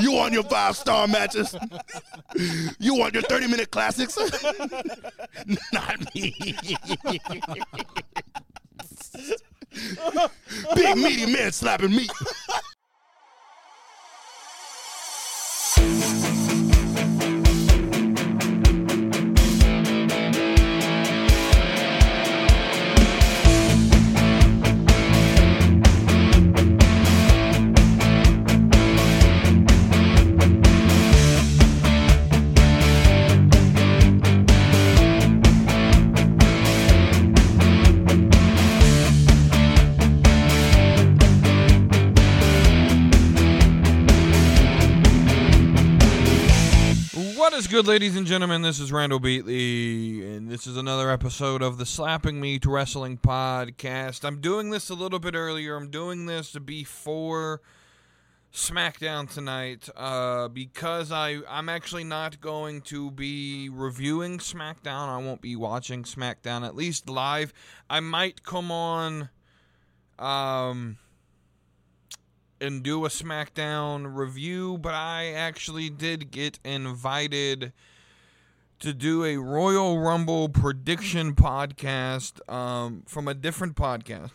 You want your five star matches? You want your 30 minute classics? Not me. Big meaty man slapping meat. Good, ladies and gentlemen? This is Randall Beatley, and this is another episode of the Slapping Meat Wrestling Podcast. I'm doing this a little bit earlier. I'm doing this before SmackDown tonight uh, because I I'm actually not going to be reviewing SmackDown. I won't be watching SmackDown at least live. I might come on. Um, and do a SmackDown review, but I actually did get invited to do a Royal Rumble prediction podcast um, from a different podcast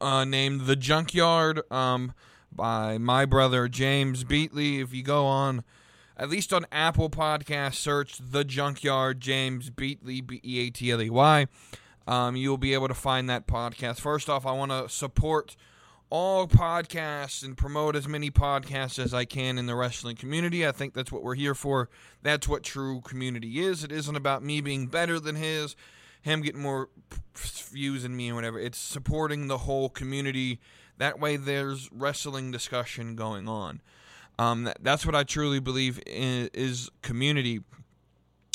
uh, named The Junkyard um, by my brother James Beatley. If you go on, at least on Apple Podcast, search The Junkyard James Beatley, B E A T L E Y. Um, you'll be able to find that podcast. First off, I want to support all podcasts and promote as many podcasts as I can in the wrestling community. I think that's what we're here for. That's what true community is. It isn't about me being better than his, him getting more views than me or whatever. It's supporting the whole community. That way, there's wrestling discussion going on. Um, that, that's what I truly believe in, is community.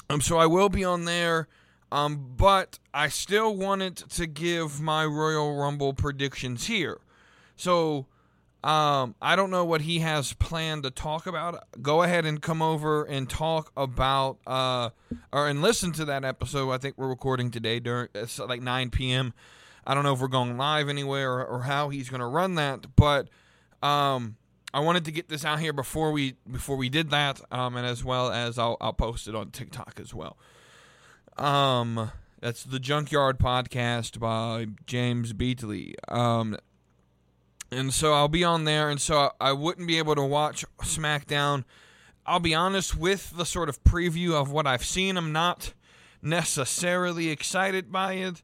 Um, so I will be on there. Um, but I still wanted to give my Royal Rumble predictions here. So um, I don't know what he has planned to talk about. Go ahead and come over and talk about uh, or and listen to that episode. I think we're recording today during it's like 9 p.m. I don't know if we're going live anywhere or, or how he's going to run that, but um, I wanted to get this out here before we before we did that, um, and as well as I'll I'll post it on TikTok as well. Um, that's the Junkyard Podcast by James Beatley. Um, and so I'll be on there, and so I wouldn't be able to watch SmackDown. I'll be honest with the sort of preview of what I've seen. I'm not necessarily excited by it.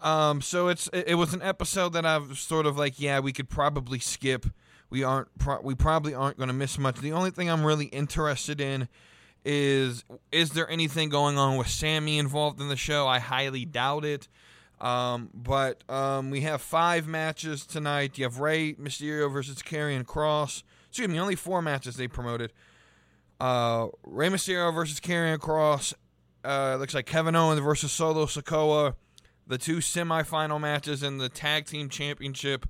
Um, so it's it was an episode that I've sort of like, yeah, we could probably skip. We aren't pro- we probably aren't going to miss much. The only thing I'm really interested in is is there anything going on with Sami involved in the show? I highly doubt it. Um, but um, we have five matches tonight. You have Rey Mysterio versus Karrion Kross. Excuse me, only four matches they promoted. Uh, Rey Mysterio versus Karrion Kross. Uh, looks like Kevin Owens versus Solo Sikoa. The two semifinal matches in the tag team championship.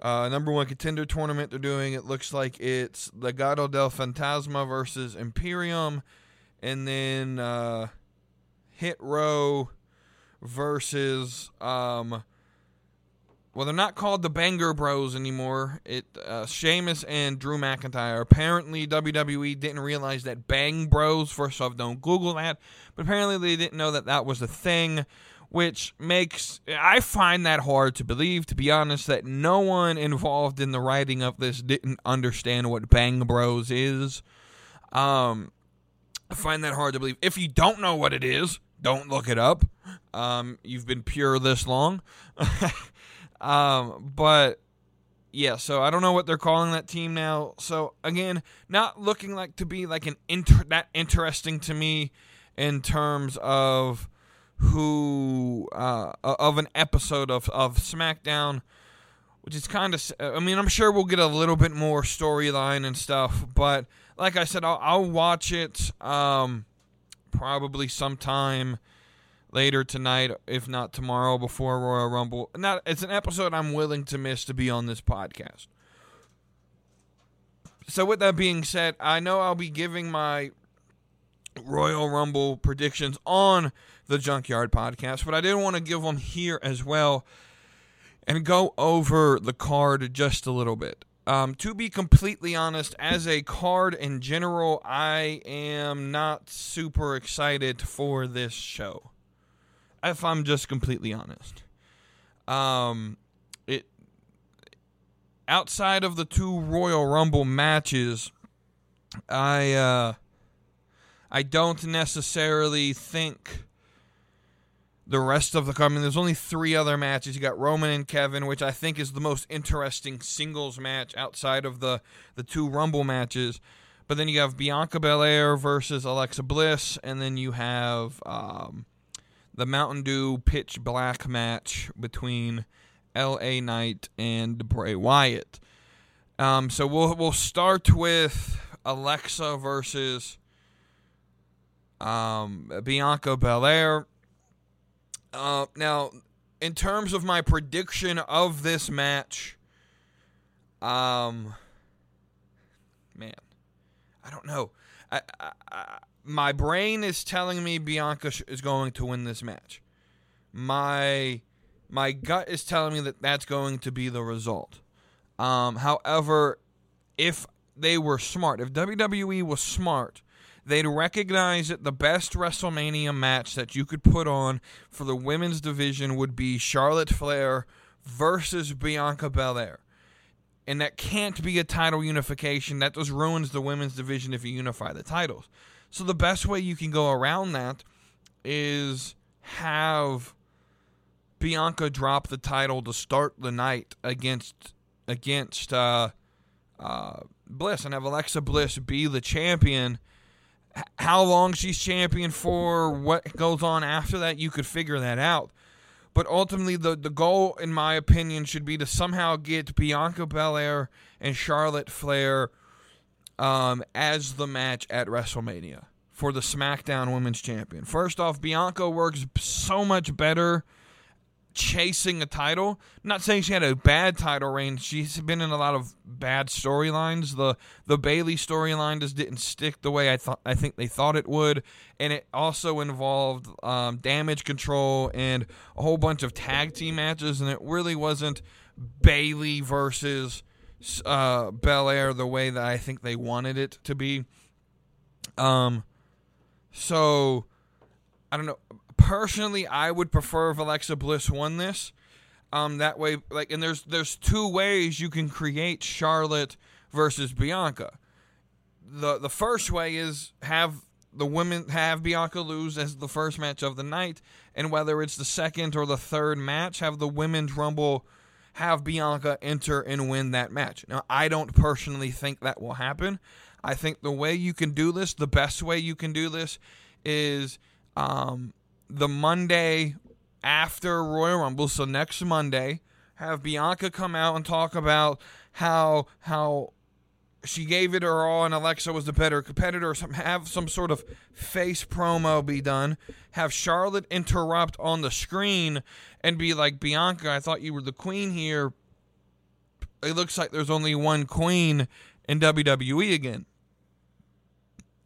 Uh, number one contender tournament they're doing. It looks like it's Legado del Fantasma versus Imperium. And then uh, Hit Row versus um well they're not called the Banger Bros anymore. It uh Sheamus and Drew McIntyre. Apparently WWE didn't realize that Bang Bros first off don't Google that, but apparently they didn't know that that was a thing. Which makes I find that hard to believe, to be honest, that no one involved in the writing of this didn't understand what Bang Bros is. Um, I find that hard to believe. If you don't know what it is, don't look it up. Um, you've been pure this long. um, but yeah, so I don't know what they're calling that team now. So again, not looking like to be like an inter- that interesting to me in terms of who uh, of an episode of of SmackDown, which is kind of. I mean, I'm sure we'll get a little bit more storyline and stuff, but like I said, I'll, I'll watch it um, probably sometime later tonight, if not tomorrow, before Royal Rumble. Not it's an episode I'm willing to miss to be on this podcast. So with that being said, I know I'll be giving my Royal Rumble predictions on the Junkyard podcast, but I did want to give them here as well and go over the card just a little bit. Um, to be completely honest, as a card in general, I am not super excited for this show. If I'm just completely honest, um, it outside of the two Royal Rumble matches, I uh, I don't necessarily think the rest of the mean, there's only three other matches. You got Roman and Kevin, which I think is the most interesting singles match outside of the the two Rumble matches. But then you have Bianca Belair versus Alexa Bliss, and then you have um, the Mountain Dew Pitch Black match between L.A. Knight and Bray Wyatt. Um, so we'll we'll start with Alexa versus um, Bianca Belair. Uh, now, in terms of my prediction of this match, um, man, I don't know. I, I, I, my brain is telling me Bianca is going to win this match. My my gut is telling me that that's going to be the result. Um, however, if they were smart, if WWE was smart, they'd recognize that the best WrestleMania match that you could put on for the women's division would be Charlotte Flair versus Bianca Belair. And that can't be a title unification. That just ruins the women's division if you unify the titles. So the best way you can go around that is have Bianca drop the title to start the night against against uh, uh, Bliss and have Alexa Bliss be the champion how long she's champion for, what goes on after that, you could figure that out. But ultimately, the, the goal, in my opinion, should be to somehow get Bianca Belair and Charlotte Flair um, as the match at WrestleMania for the SmackDown Women's Champion. First off, Bianca works so much better chasing a title. I'm not saying she had a bad title reign. She's been in a lot of bad storylines. The the Bayley storyline just didn't stick the way I thought. I think they thought it would, and it also involved um, damage control and a whole bunch of tag team matches, and it really wasn't Bayley versus uh, Belair the way that I think they wanted it to be. Um, so I don't know personally, I would prefer if Alexa Bliss won this. Um, that way, like, and there's there's two ways you can create Charlotte versus Bianca. the The first way is have the women have Bianca lose as the first match of the night, and whether it's the second or the third match, have the women's rumble have Bianca enter and win that match. Now, I don't personally think that will happen. I think the way you can do this, the best way you can do this, is um, the Monday after Royal Rumble, so next Monday, have Bianca come out and talk about how how she gave it her all and Alexa was the better competitor. Some have some sort of face promo be done. Have Charlotte interrupt on the screen and be like, Bianca, I thought you were the queen here. It looks like there's only one queen in WWE again.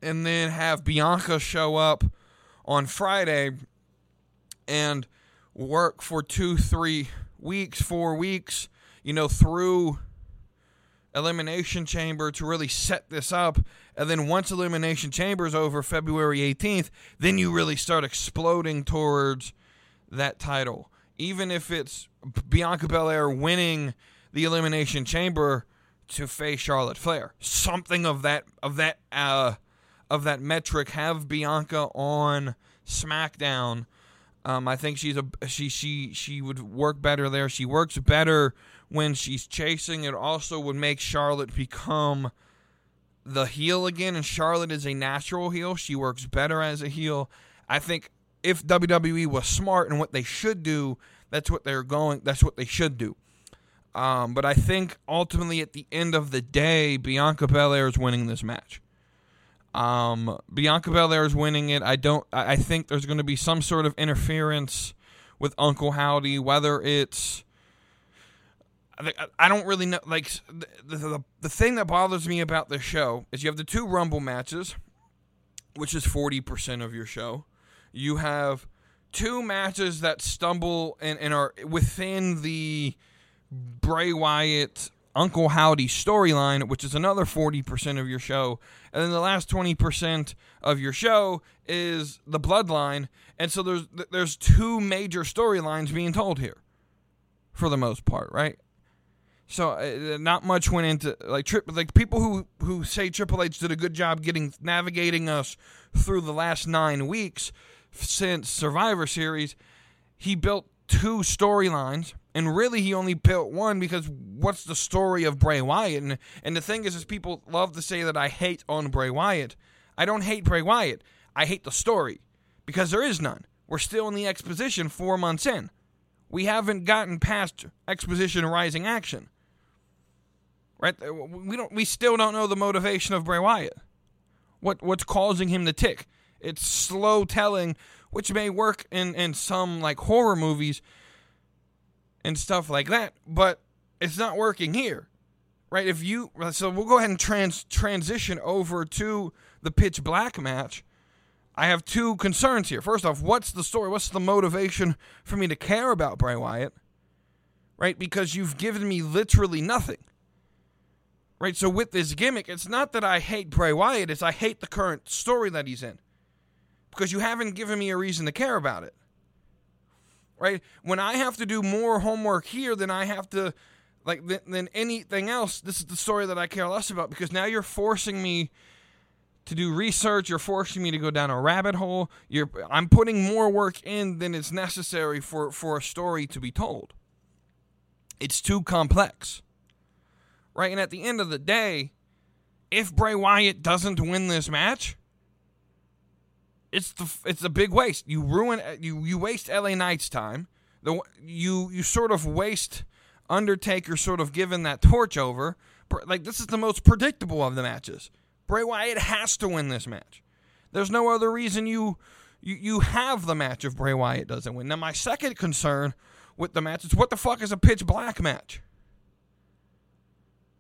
And then have Bianca show up on Friday and work for two, three weeks, four weeks, you know, through Elimination Chamber to really set this up. And then once Elimination Chamber is over, February 18th, then you really start exploding towards that title. Even if it's Bianca Belair winning the Elimination Chamber to face Charlotte Flair, something of that of that uh, of that metric. Have Bianca on SmackDown um, I think she's a she she she would work better there. She works better when she's chasing. It also would make Charlotte become the heel again, and Charlotte is a natural heel. She works better as a heel. I think if WWE was smart and what they should do, that's what they're going. That's what they should do. Um, but I think ultimately, at the end of the day, Bianca Belair is winning this match. Um, Bianca Belair is winning it. I don't. I think there's going to be some sort of interference with Uncle Howdy, whether it's. I don't really know. Like the, the the thing that bothers me about this show is you have the two Rumble matches, which is forty percent of your show. You have two matches that stumble and, and are within the Bray Wyatt Uncle Howdy storyline, which is another 40% of your show. And then the last 20% of your show is the bloodline. And so there's there's two major storylines being told here for the most part, right? So uh, not much went into like trip like people who who say Triple H did a good job getting navigating us through the last 9 weeks since Survivor Series. He built two storylines and really he only built one because what's the story of Bray Wyatt and and the thing is is people love to say that I hate on Bray Wyatt. I don't hate Bray Wyatt. I hate the story because there is none. We're still in the exposition 4 months in. We haven't gotten past exposition rising action. Right? We don't we still don't know the motivation of Bray Wyatt. What what's causing him to tick? It's slow telling, which may work in in some like horror movies and stuff like that, but it's not working here. Right? If you so we'll go ahead and trans transition over to the pitch black match. I have two concerns here. First off, what's the story? What's the motivation for me to care about Bray Wyatt? Right? Because you've given me literally nothing. Right? So with this gimmick, it's not that I hate Bray Wyatt, it's I hate the current story that he's in. Because you haven't given me a reason to care about it. Right? When I have to do more homework here than I have to like than anything else, this is the story that I care less about because now you're forcing me to do research. You're forcing me to go down a rabbit hole. You're, I'm putting more work in than is necessary for, for a story to be told. It's too complex. Right? And at the end of the day, if Bray Wyatt doesn't win this match, it's the it's a big waste. You ruin you you waste LA Knight's time. The you you sort of waste Undertaker sort of giving that torch over. Like this is the most predictable of the matches. Bray Wyatt has to win this match. There's no other reason you you, you have the match if Bray Wyatt doesn't win. Now, my second concern with the match is what the fuck is a pitch black match?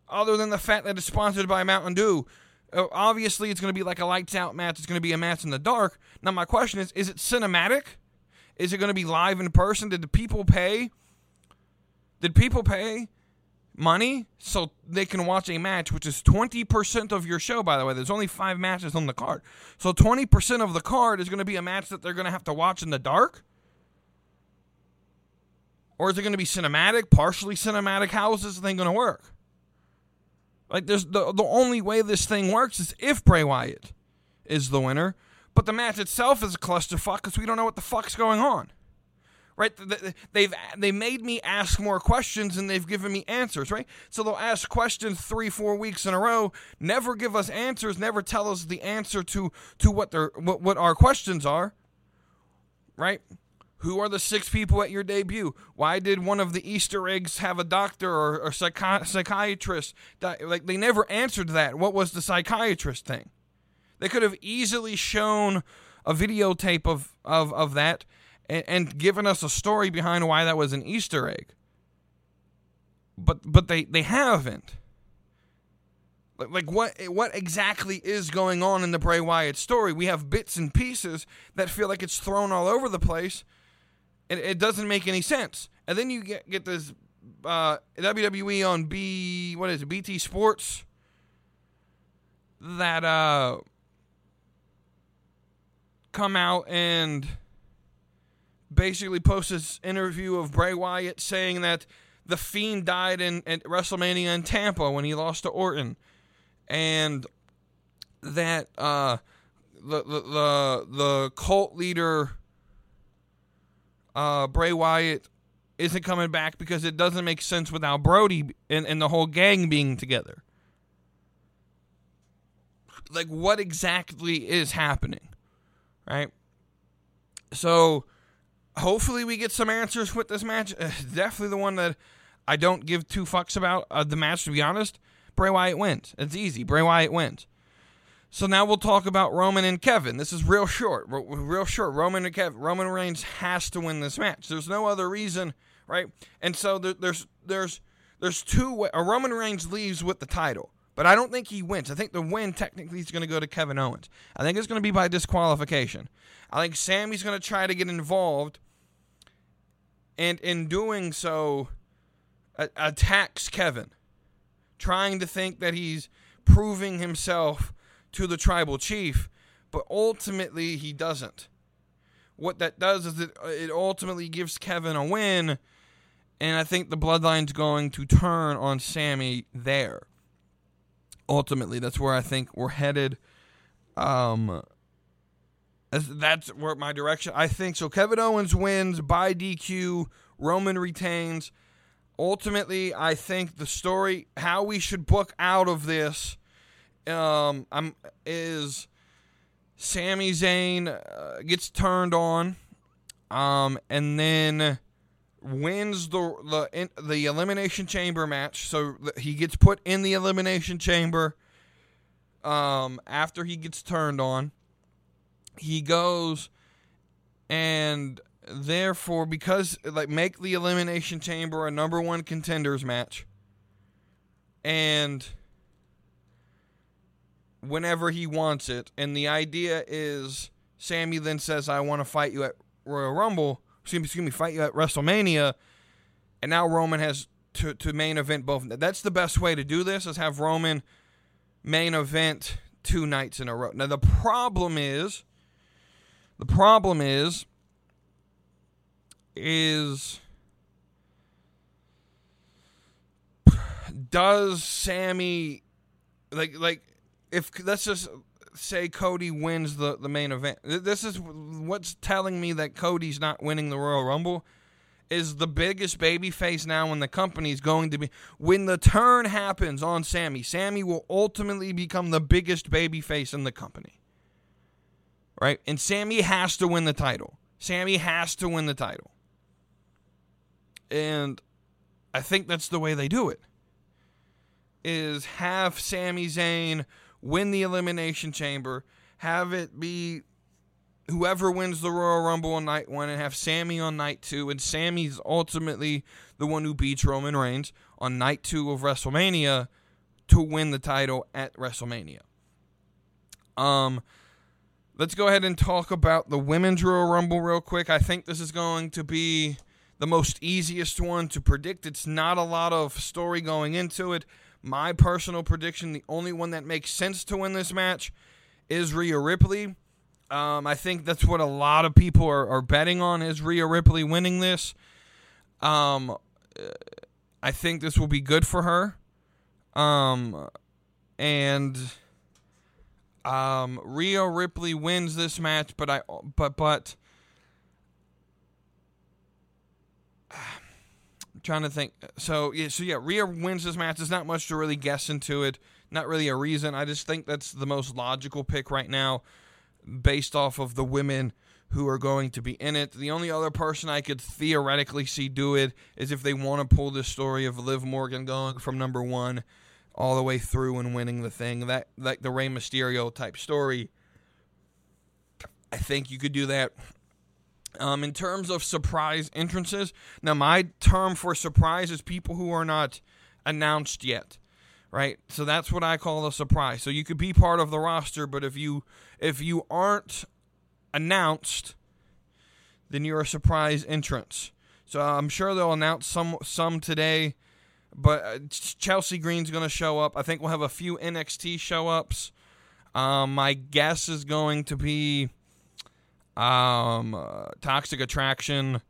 Other than the fact that it's sponsored by Mountain Dew. Uh, obviously, it's going to be like a lights out match. It's going to be a match in the dark. Now, my question is is it cinematic? Is it going to be live in person? Did the people pay? Did people pay money so they can watch a match, which is 20% of your show, by the way. There's only five matches on the card. So 20% of the card is going to be a match that they're going to have to watch in the dark? Or is it going to be cinematic, partially cinematic? How is this thing going to work? Like, there's the, the only way this thing works is if Bray Wyatt is the winner. But the match itself is a clusterfuck because we don't know what the fuck's going on right? They've they made me ask more questions and they've given me answers, right? So they'll ask questions three, four weeks in a row, never give us answers, never tell us the answer to to what their what, what our questions are, right? Who are the six people at your debut? Why did one of the Easter eggs have a doctor or, or psychi- psychiatrist? Like they never answered that. What was the psychiatrist thing? They could have easily shown a videotape of, of, of that and, and given us a story behind why that was an Easter egg. But but they, they haven't. Like what what exactly is going on in the Bray Wyatt story? We have bits and pieces that feel like it's thrown all over the place, and it doesn't make any sense. And then you get get this uh, WWE on B what is it BT Sports that uh, come out and basically post this interview of Bray Wyatt saying that the Fiend died in at WrestleMania in Tampa when he lost to Orton, and that uh, the, the the the cult leader uh, Bray Wyatt isn't coming back because it doesn't make sense without Brody and, and the whole gang being together. Like, what exactly is happening? Right? So, hopefully we get some answers with this match. Uh, definitely the one that I don't give two fucks about. Uh, the match, to be honest, Bray Wyatt wins. It's easy. Bray Wyatt wins. So now we'll talk about Roman and Kevin. This is real short, real short. Roman and Kevin. Roman Reigns has to win this match. There's no other reason, right? And so there, there's there's there's two. A Roman Reigns leaves with the title, but I don't think he wins. I think the win technically is going to go to Kevin Owens. I think it's going to be by disqualification. I think Sami's going to try to get involved and in doing so, attacks Kevin. trying to think that he's proving himself to the tribal chief, but ultimately he doesn't. What that does is it, it ultimately gives Kevin a win, and I think the bloodline's going to turn on Sami there. Ultimately, that's where I think we're headed. Um, that's where my direction. I think so. Kevin Owens wins by DQ. Roman retains. Ultimately, I think the story, how we should book out of this, um, I'm, is Sami Zayn uh, gets turned on, um, and then wins the the in, the elimination chamber match. So he gets put in the elimination chamber. Um, after he gets turned on, he goes and therefore because like make the elimination chamber a number one contenders match and whenever he wants it. And the idea is Sami then says I want to fight you at Royal Rumble excuse me, excuse me fight you at WrestleMania. And now Roman has to, to main event both. That's the best way to do this is have Roman main event two nights in a row. Now the problem is the problem is is does Sami like like if let's just say Cody wins the the main event. This is what's telling me that Cody's not winning the Royal Rumble is the biggest baby face now in the company is going to be when the turn happens on Sami. Sami will ultimately become the biggest baby face in the company. Right? And Sami has to win the title. Sami has to win the title. And I think that's the way they do it. Is have Sami Zayn win the elimination chamber, have it be whoever wins the Royal Rumble on night one, and have Sami on night two, and Sami's ultimately the one who beats Roman Reigns on night two of WrestleMania to win the title at WrestleMania. Um, let's go ahead and talk about the women's Royal Rumble real quick. I think this is going to be the most easiest one to predict. It's not a lot of story going into it. My personal prediction, the only one that makes sense to win this match is Rhea Ripley. Um, I think that's what a lot of people are, are betting on is Rhea Ripley winning this. Um, I think this will be good for her. Um, and um, Rhea Ripley wins this match, but I but but trying to think. So yeah, so yeah, Rhea wins this match. There's not much to really guess into it. Not really a reason. I just think that's the most logical pick right now, based off of the women who are going to be in it. The only other person I could theoretically see do it is if they want to pull this story of Liv Morgan going from number one all the way through and winning the thing. That like the Rey Mysterio type story. I think you could do that. Um, in terms of surprise entrances, now my term for surprise is people who are not announced yet, right? So that's what I call a surprise. So you could be part of the roster, but if you if you aren't announced, then you're a surprise entrance. So I'm sure they'll announce some some today, but uh, Chelsea Green's going to show up. I think we'll have a few NXT show ups. Um, my guess is going to be um, uh, Toxic Attraction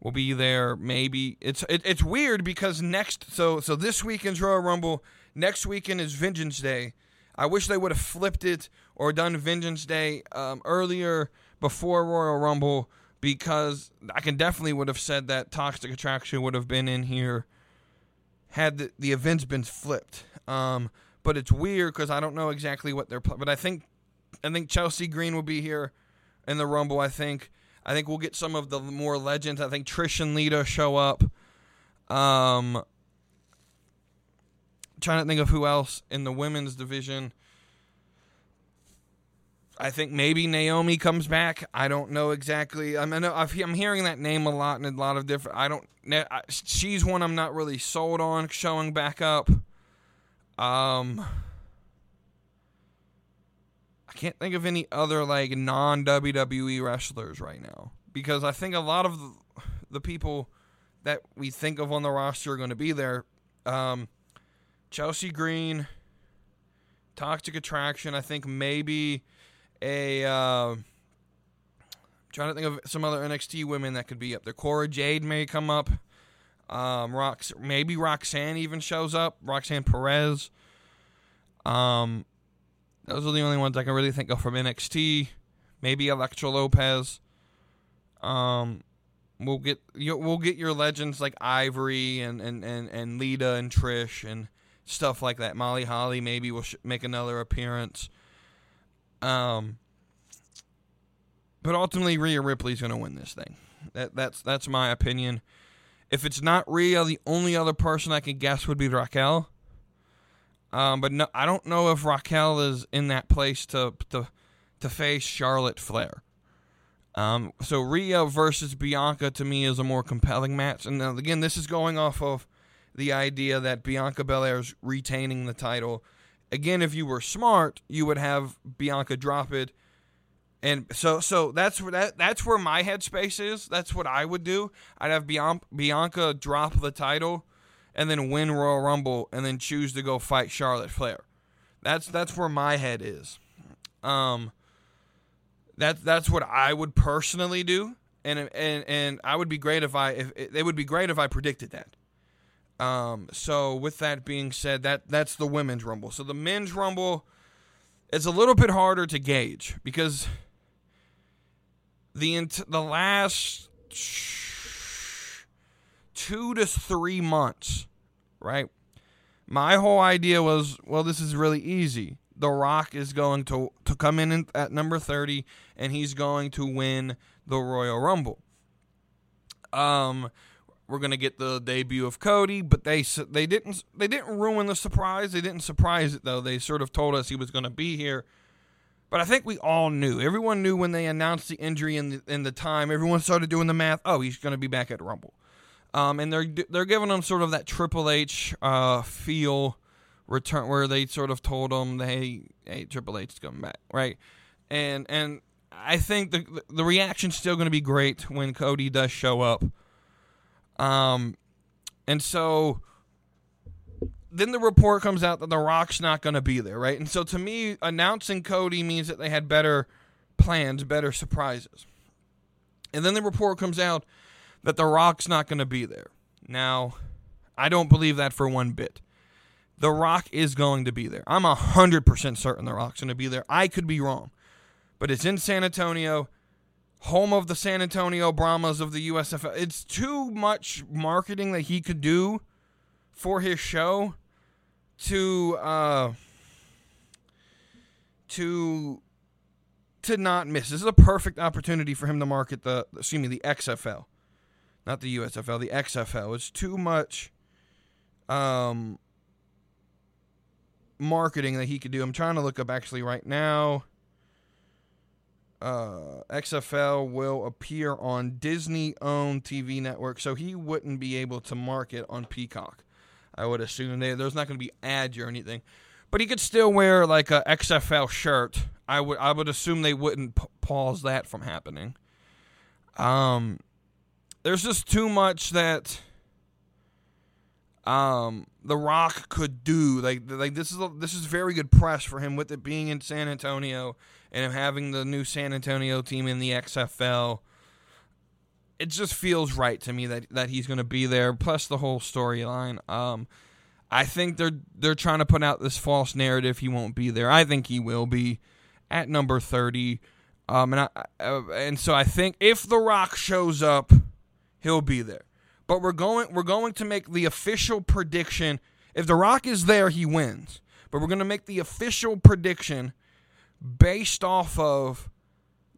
will be there. Maybe it's it, it's weird because next so so this weekend's Royal Rumble. Next weekend is Vengeance Day. I wish they would have flipped it or done Vengeance Day um, earlier before Royal Rumble because I can definitely would have said that Toxic Attraction would have been in here had the, the events been flipped. Um, but it's weird because I don't know exactly what they're. But I think I think Chelsea Green will be here in the Rumble. I think. I think we'll get some of the more legends. I think Trish and Lita show up. Um, trying to think of who else in the women's division. I think maybe Naomi comes back. I don't know exactly. I mean, I'm hearing that name a lot in a lot of different. I don't. She's one I'm not really sold on showing back up. Um, I can't think of any other like non WWE wrestlers right now because I think a lot of the, people that we think of on the roster are going to be there. Um, Chelsea Green, Toxic Attraction. I think maybe a. Uh, trying to think of some other NXT women that could be up there. Cora Jade may come up. Um, Rox, maybe Roxanne even shows up. Roxanne Perez. Um, those are the only ones I can really think of from NXT. Maybe Elektra Lopez. Um, we'll get we'll get your legends like Ivory and and and and Lita and Trish and stuff like that. Molly Holly maybe will sh- make another appearance. Um, but ultimately, Rhea Ripley's going to win this thing. That that's that's my opinion. If it's not Rhea, the only other person I can guess would be Raquel. Um, but no, I don't know if Raquel is in that place to to to face Charlotte Flair. Um, so Rhea versus Bianca to me is a more compelling match, and again, this is going off of the idea that Bianca Belair is retaining the title. Again, if you were smart, you would have Bianca drop it, and so so that's where that that's where my headspace is. That's what I would do. I'd have Bianca drop the title, and then win Royal Rumble, and then choose to go fight Charlotte Flair. That's that's where my head is. Um, that's that's what I would personally do, and and and I would be great if I if it would be great if I predicted that. Um, so with that being said, that that's the women's rumble. So the men's rumble is a little bit harder to gauge because the the last two to three months, right? My whole idea was, well, this is really easy. The Rock is going to to come in at number 30 and he's going to win the Royal Rumble. Um we're going to get the debut of Cody, but they they didn't they didn't ruin the surprise. They didn't surprise it though. They sort of told us he was going to be here. But I think we all knew. Everyone knew when they announced the injury in the, in the time. Everyone started doing the math. Oh, he's going to be back at Rumble. Um, and they're they're giving them sort of that Triple H uh, feel return where they sort of told them, "Hey, hey, Triple H is coming back," right? And and I think the the reaction's still going to be great when Cody does show up. Um, and so then the report comes out that The Rock's not going to be there, right? And so to me, announcing Cody means that they had better plans, better surprises. And then the report comes out that The Rock's not going to be there. Now, I don't believe that for one bit. The Rock is going to be there. I'm 100% certain The Rock's going to be there. I could be wrong. But it's in San Antonio, home of the San Antonio Brahmas of the USFL. It's too much marketing that he could do for his show to uh, to to not miss. This is a perfect opportunity for him to market the excuse me the XFL, not the USFL, the XFL. It's too much um, marketing that he could do. I'm trying to look up actually right now. Uh, XFL will appear on Disney owned TV network, so he wouldn't be able to market on Peacock. I would assume they, there's not going to be ads or anything, but he could still wear like a XFL shirt. I would I would assume they wouldn't p- pause that from happening. Um, there's just too much that um The Rock could do. Like like this is a, this is very good press for him with it being in San Antonio and him having the new San Antonio team in the XFL it just feels right to me that that he's going to be there. Plus the whole storyline. Um, I think they're they're trying to put out this false narrative he won't be there. I think he will be at number thirty. Um, and I, uh, and so I think if The Rock shows up, he'll be there. But we're going we're going to make the official prediction. If The Rock is there, he wins. But we're going to make the official prediction based off of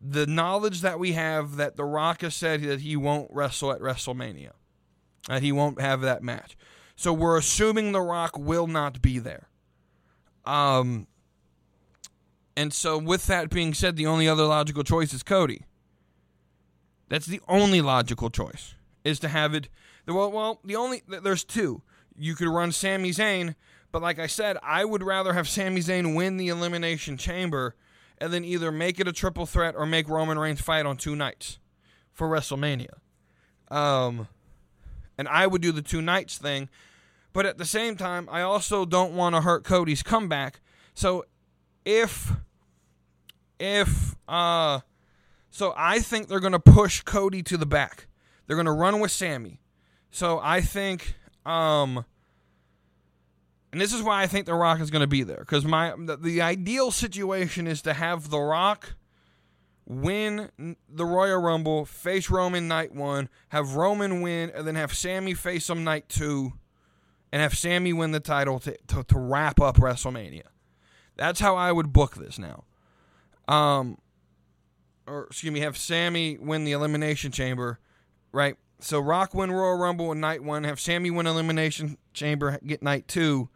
the knowledge that we have that The Rock has said that he won't wrestle at WrestleMania, that he won't have that match. So we're assuming The Rock will not be there. Um, and so with that being said, the only other logical choice is Cody. That's the only logical choice is to have it. Well, well, the only there's two. You could run Sami Zayn, but like I said, I would rather have Sami Zayn win the Elimination Chamber and then either make it a triple threat or make Roman Reigns fight on two nights for WrestleMania. Um, and I would do the two nights thing, But at the same time, I also don't want to hurt Cody's comeback. So if if uh so I think they're going to push Cody to the back. They're going to run with Sami. So I think um and this is why I think The Rock is going to be there cuz my the, the ideal situation is to have The Rock win the Royal Rumble, face Roman night 1, have Roman win and then have Sami face him night 2 and have Sami win the title to, to, to wrap up WrestleMania. That's how I would book this now. Um, or excuse me, have Sami win the Elimination Chamber, right? So Rock win Royal Rumble in night one, have Sami win Elimination Chamber, get night two,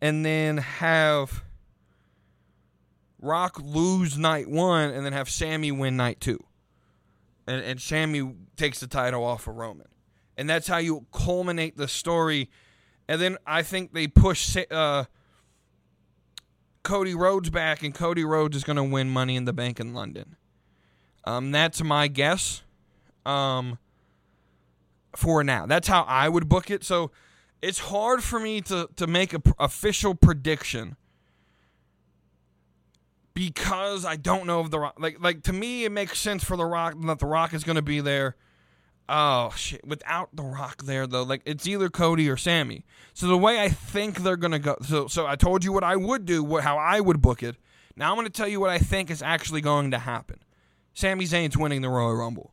and then have Rock lose night one, and then have Sami win night two, and and Sami takes the title off of Roman, and that's how you culminate the story. And then I think they push uh, Cody Rhodes back, and Cody Rhodes is going to win Money in the Bank in London. Um, that's my guess. Um, for now, that's how I would book it. So it's hard for me to to make a official prediction because I don't know if the Rock. Like like to me, it makes sense for the Rock that the Rock is going to be there. Oh shit! Without the Rock there though, like it's either Cody or Sami. So the way I think they're gonna go, so so I told you what I would do, what how I would book it. Now I'm gonna tell you what I think is actually going to happen. Sami Zayn's winning the Royal Rumble.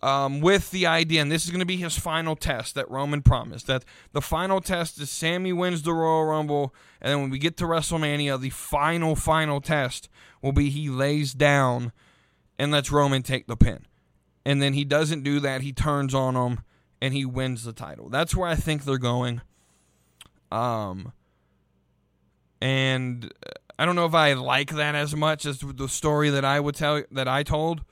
Um, with the idea, and this is going to be his final test that Roman promised. That the final test is Sami wins the Royal Rumble, and then when we get to WrestleMania, the final, final test will be he lays down and lets Roman take the pin and then he doesn't do that. He turns on him and he wins the title. That's where I think they're going. Um, and I don't know if I like that as much as the story that I would tell that I told.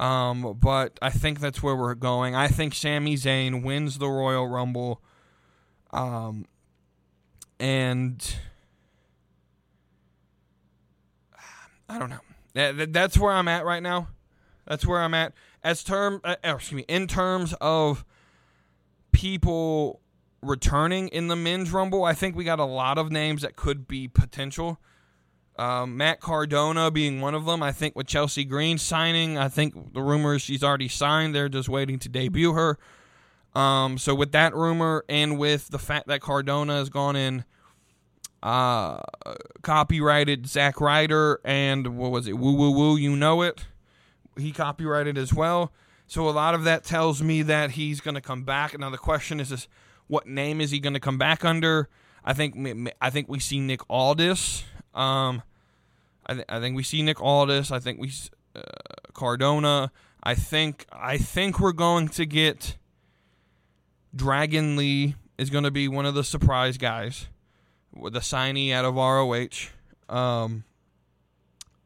Um, but I think that's where we're going. I think Sami Zayn wins the Royal Rumble. Um, and I don't know. That, that's where I'm at right now. That's where I'm at as term, uh, excuse me, in terms of people returning in the men's rumble, I think we got a lot of names that could be potential. Um, Matt Cardona being one of them. I think with Chelsea Green signing, I think the rumor is she's already signed. They're just waiting to debut her. Um, so with that rumor and with the fact that Cardona has gone in, uh, copyrighted Zack Ryder and what was it? Woo woo woo, you know it he copyrighted as well. So a lot of that tells me that he's going to come back. Now the question is, is what name is he going to come back under? I think I think we see Nick Aldis. Um, I, th- I think we see Nick Aldis. I think we uh, Cardona. I think I think we're going to get Dragon Lee is going to be one of the surprise guys with the signee out of ROH. Um,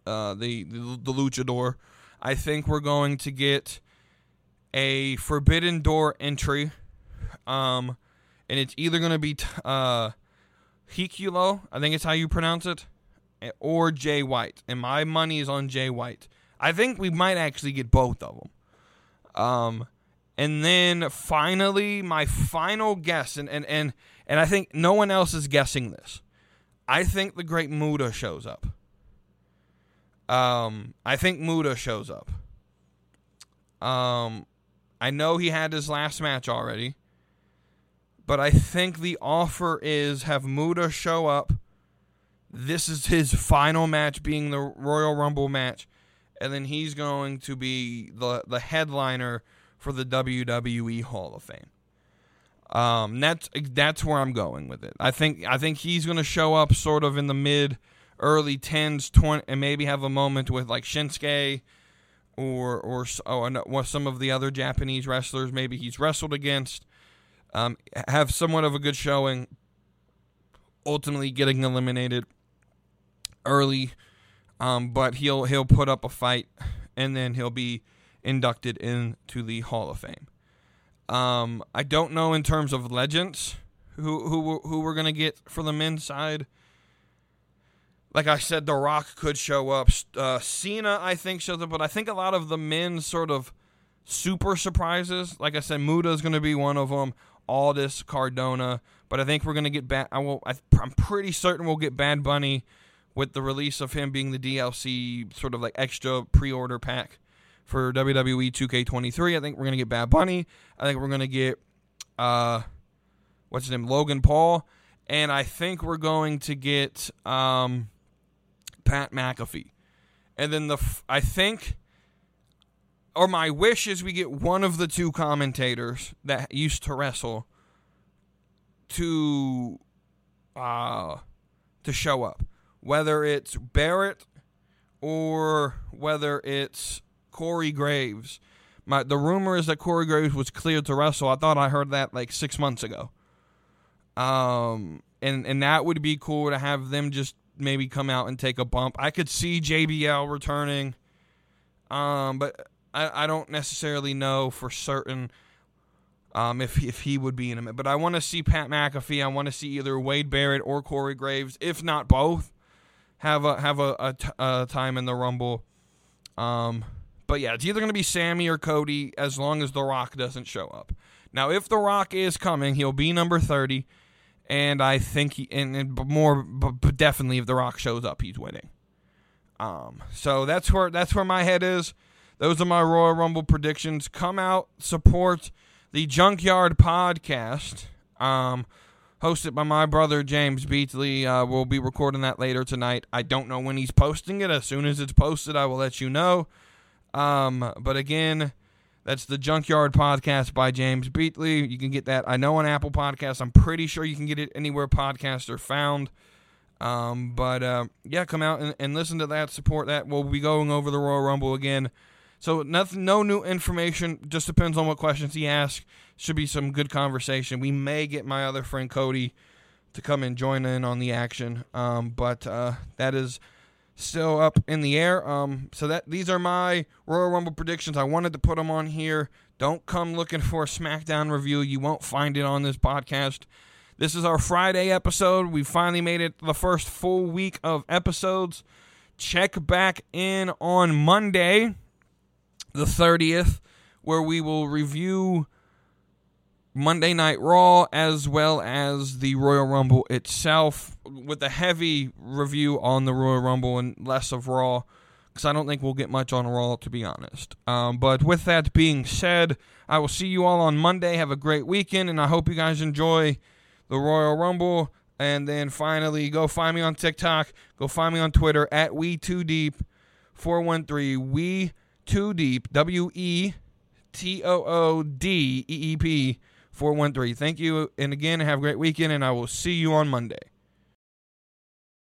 uh, the, the the luchador. I think we're going to get a Forbidden Door entry. Um, and it's either going to be uh, Hikuleo, I think it's how you pronounce it, or Jay White. And my money is on Jay White. I think we might actually get both of them. Um, and then finally, my final guess, and, and, and, and I think no one else is guessing this. I think the Great Muta shows up. Um, I think Muta shows up. Um, I know he had his last match already, but I think the offer is have Muta show up. This is his final match, being the Royal Rumble match, and then he's going to be the the headliner for the WWE Hall of Fame. Um, that's that's where I'm going with it. I think I think he's going to show up sort of in the mid early 10s, 20, and maybe have a moment with like Shinsuke or or oh, no, some of the other Japanese wrestlers maybe he's wrestled against. Um, have somewhat of a good showing. Ultimately, getting eliminated early, um, but he'll he'll put up a fight, and then he'll be inducted into the Hall of Fame. Um, I don't know in terms of legends who who who we're gonna get for the men's side like I said, The Rock could show up. Uh, Cena, I think, shows up, but I think a lot of the men's sort of super surprises, like I said, Muta is going to be one of them. Aldis, Cardona. But I think we're gonna get bad. I will. I, I'm pretty certain we'll get Bad Bunny with the release of him being the DLC sort of like extra pre-order pack for WWE 2K23. I think we're gonna get Bad Bunny. I think we're gonna get uh, what's his name, Logan Paul, and I think we're going to get um, Pat McAfee. And then the I think, or my wish is we get one of the two commentators that used to wrestle to uh, to show up, whether it's Barrett or whether it's Corey Graves. My the rumor is that Corey Graves was cleared to wrestle. I thought I heard that like six months ago. Um, and and that would be cool to have them just maybe come out and take a bump. I could see JBL returning. Um, but I, I don't necessarily know for certain um, if if he would be in it. But I want to see Pat McAfee. I want to see either Wade Barrett or Corey Graves, if not both, have a have a, a, t- a time in the Rumble. Um, but yeah, it's either going to be Sami or Cody as long as The Rock doesn't show up. Now, if The Rock is coming, he'll be number 30. And I think he, and, and more, but, definitely if The Rock shows up, he's winning. Um, so that's where that's where my head is. Those are my Royal Rumble predictions. Come out, support the Junkyard Podcast, um, hosted by my brother James Beatley. Uh, we'll be recording that later tonight. I don't know when he's posting it. As soon as it's posted, I will let you know. Um, but again, that's the Junkyard Podcast by James Beatley. You can get that, I know, on Apple Podcasts. I'm pretty sure you can get it anywhere podcasts are found. Um, but uh, yeah, come out and, and listen to that, support that. We'll be going over the Royal Rumble again. So nothing, no new information. Just depends on what questions he asks. Should be some good conversation. We may get my other friend Cody to come and join in on the action. Um, but uh, that is still up in the air. Um, so that these are my Royal Rumble predictions. I wanted to put them on here. Don't come looking for a SmackDown review. You won't find it on this podcast. This is our Friday episode. We finally made it the first full week of episodes. Check back in on Monday, the 30th, where we will review Monday Night Raw as well as the Royal Rumble itself, with a heavy review on the Royal Rumble and less of Raw, because I don't think we'll get much on Raw, to be honest. Um, but with that being said, I will see you all on Monday. Have a great weekend, and I hope you guys enjoy the Royal Rumble. And then finally, go find me on TikTok. Go find me on Twitter at We Too Deep 413 We Too Deep W E T O O D E E P 413. Thank you. And again, have a great weekend, and I will see you on Monday.